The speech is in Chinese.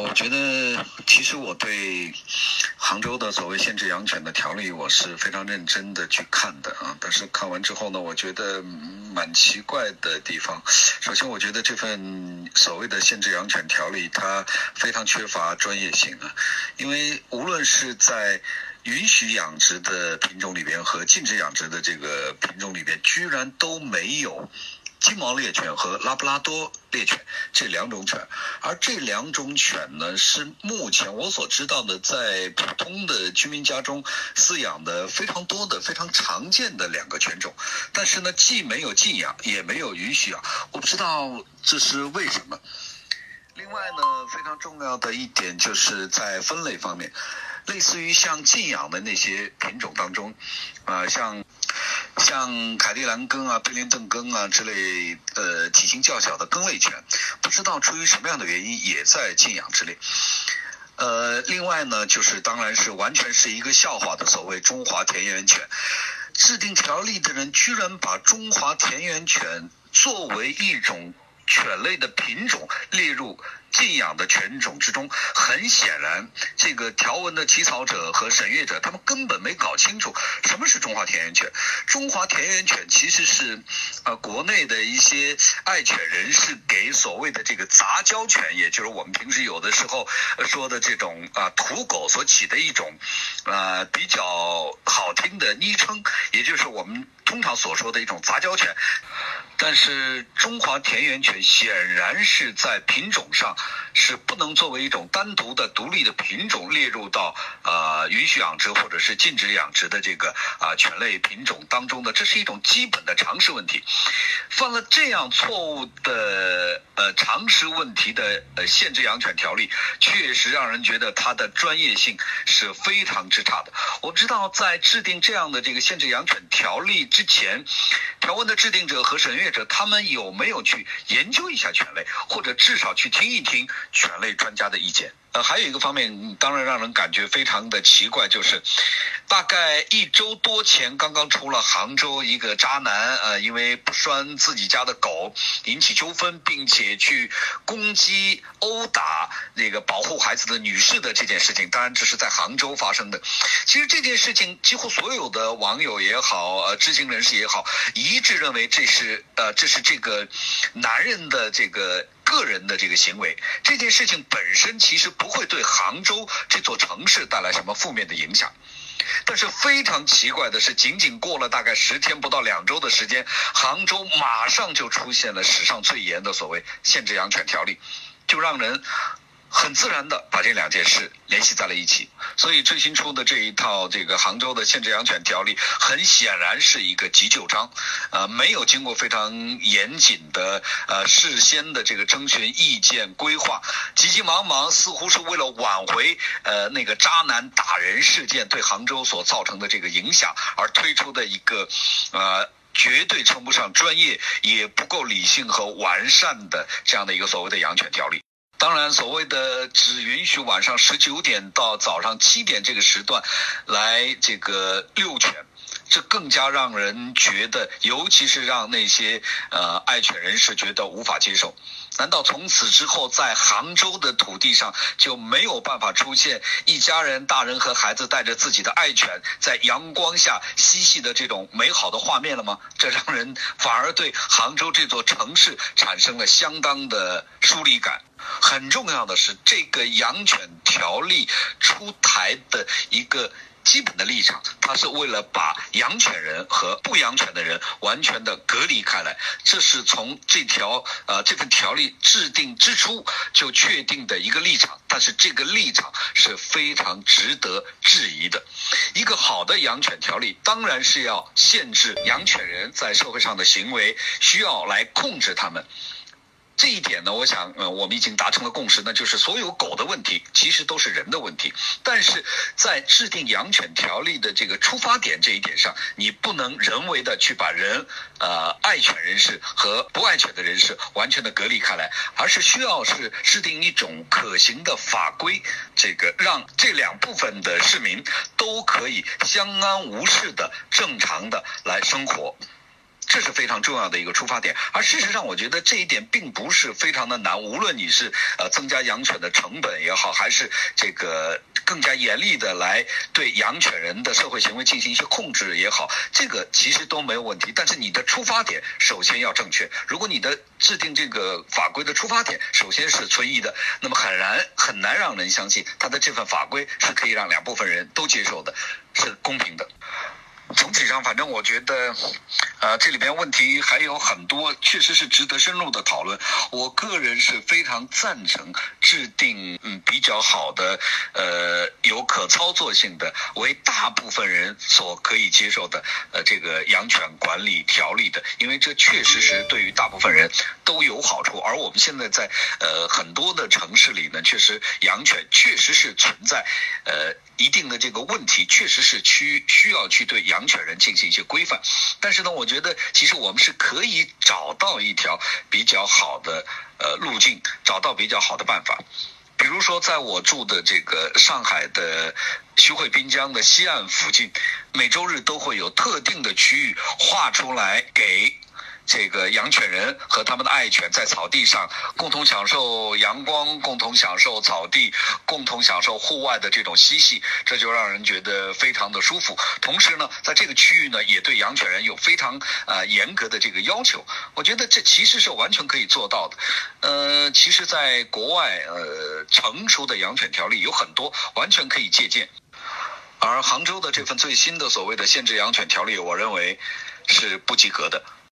我觉得其实我对杭州的所谓限制养犬的条例，我是非常认真的去看的啊。但是看完之后呢，我觉得蛮奇怪的地方。首先，我觉得这份所谓的限制养犬条例，它非常缺乏专业性啊。因为无论是在允许养殖的品种里边和禁止养殖的这个品种里边，居然都没有。金毛猎犬和拉布拉多猎犬这两种犬，而这两种犬呢，是目前我所知道的，在普通的居民家中饲养的非常多的、非常常见的两个犬种。但是呢，既没有禁养，也没有允许养，我不知道这是为什么。另外呢，非常重要的一点就是在分类方面，类似于像禁养的那些品种当中，啊，像。像凯蒂兰根啊、贝林顿根啊之类，呃，体型较小的根类犬，不知道出于什么样的原因也在禁养之列。呃，另外呢，就是当然是完全是一个笑话的所谓中华田园犬，制定条例的人居然把中华田园犬作为一种。犬类的品种列入禁养的犬种之中，很显然，这个条文的起草者和审阅者，他们根本没搞清楚什么是中华田园犬。中华田园犬其实是，呃，国内的一些爱犬人士给所谓的这个杂交犬，也就是我们平时有的时候说的这种啊土狗所起的一种，呃，比较好听的昵称，也就是我们通常所说的一种杂交犬。但是中华田园犬显然是在品种上是不能作为一种单独的独立的品种列入到呃允许养殖或者是禁止养殖的这个啊犬类品种当中的，这是一种基本的常识问题。犯了这样错误的呃常识问题的呃限制养犬条例，确实让人觉得它的专业性是非常之差的。我知道在制定这样的这个限制养犬条例之前，条文的制定者和审阅。或者他们有没有去研究一下犬类，或者至少去听一听犬类专家的意见？还有一个方面，当然让人感觉非常的奇怪，就是大概一周多前，刚刚出了杭州一个渣男，呃，因为不拴自己家的狗引起纠纷，并且去攻击、殴打那个保护孩子的女士的这件事情。当然，这是在杭州发生的。其实这件事情，几乎所有的网友也好，呃，知情人士也好，一致认为这是呃，这是这个男人的这个。个人的这个行为，这件事情本身其实不会对杭州这座城市带来什么负面的影响，但是非常奇怪的是，仅仅过了大概十天不到两周的时间，杭州马上就出现了史上最严的所谓限制养犬条例，就让人。很自然的把这两件事联系在了一起，所以最新出的这一套这个杭州的限制养犬条例，很显然是一个急救章，呃，没有经过非常严谨的呃事先的这个征询意见规划，急急忙忙，似乎是为了挽回呃那个渣男打人事件对杭州所造成的这个影响而推出的一个呃绝对称不上专业，也不够理性和完善的这样的一个所谓的养犬条例。当然，所谓的只允许晚上十九点到早上七点这个时段来这个遛犬，这更加让人觉得，尤其是让那些呃爱犬人士觉得无法接受。难道从此之后，在杭州的土地上就没有办法出现一家人、大人和孩子带着自己的爱犬在阳光下嬉戏的这种美好的画面了吗？这让人反而对杭州这座城市产生了相当的疏离感。很重要的是，这个养犬条例出台的一个基本的立场，它是为了把养犬人和不养犬的人完全的隔离开来。这是从这条呃这份条例制定之初就确定的一个立场，但是这个立场是非常值得质疑的。一个好的养犬条例当然是要限制养犬人在社会上的行为，需要来控制他们。这一点呢，我想，呃，我们已经达成了共识，那就是所有狗的问题其实都是人的问题。但是在制定养犬条例的这个出发点这一点上，你不能人为的去把人，呃，爱犬人士和不爱犬的人士完全的隔离开来，而是需要是制定一种可行的法规，这个让这两部分的市民都可以相安无事的正常的来生活。这是非常重要的一个出发点。而事实上，我觉得这一点并不是非常的难。无论你是呃增加养犬的成本也好，还是这个更加严厉的来对养犬人的社会行为进行一些控制也好，这个其实都没有问题。但是你的出发点首先要正确。如果你的制定这个法规的出发点首先是存疑的，那么很难很难让人相信他的这份法规是可以让两部分人都接受的，是公平的。总体上，反正我觉得，呃，这里边问题还有很多，确实是值得深入的讨论。我个人是非常赞成制定嗯比较好的，呃，有可操作性的，为大部分人所可以接受的，呃，这个养犬管理条例的，因为这确实是对于大部分人都有好处。而我们现在在呃很多的城市里呢，确实养犬确实是存在呃一定的这个问题，确实是需需要去对养。养犬人进行一些规范，但是呢，我觉得其实我们是可以找到一条比较好的呃路径，找到比较好的办法。比如说，在我住的这个上海的徐汇滨江的西岸附近，每周日都会有特定的区域划出来给。这个养犬人和他们的爱犬在草地上共同享受阳光，共同享受草地，共同享受户外的这种嬉戏，这就让人觉得非常的舒服。同时呢，在这个区域呢，也对养犬人有非常呃严格的这个要求。我觉得这其实是完全可以做到的。呃，其实，在国外，呃，成熟的养犬条例有很多，完全可以借鉴。而杭州的这份最新的所谓的限制养犬条例，我认为是不及格的。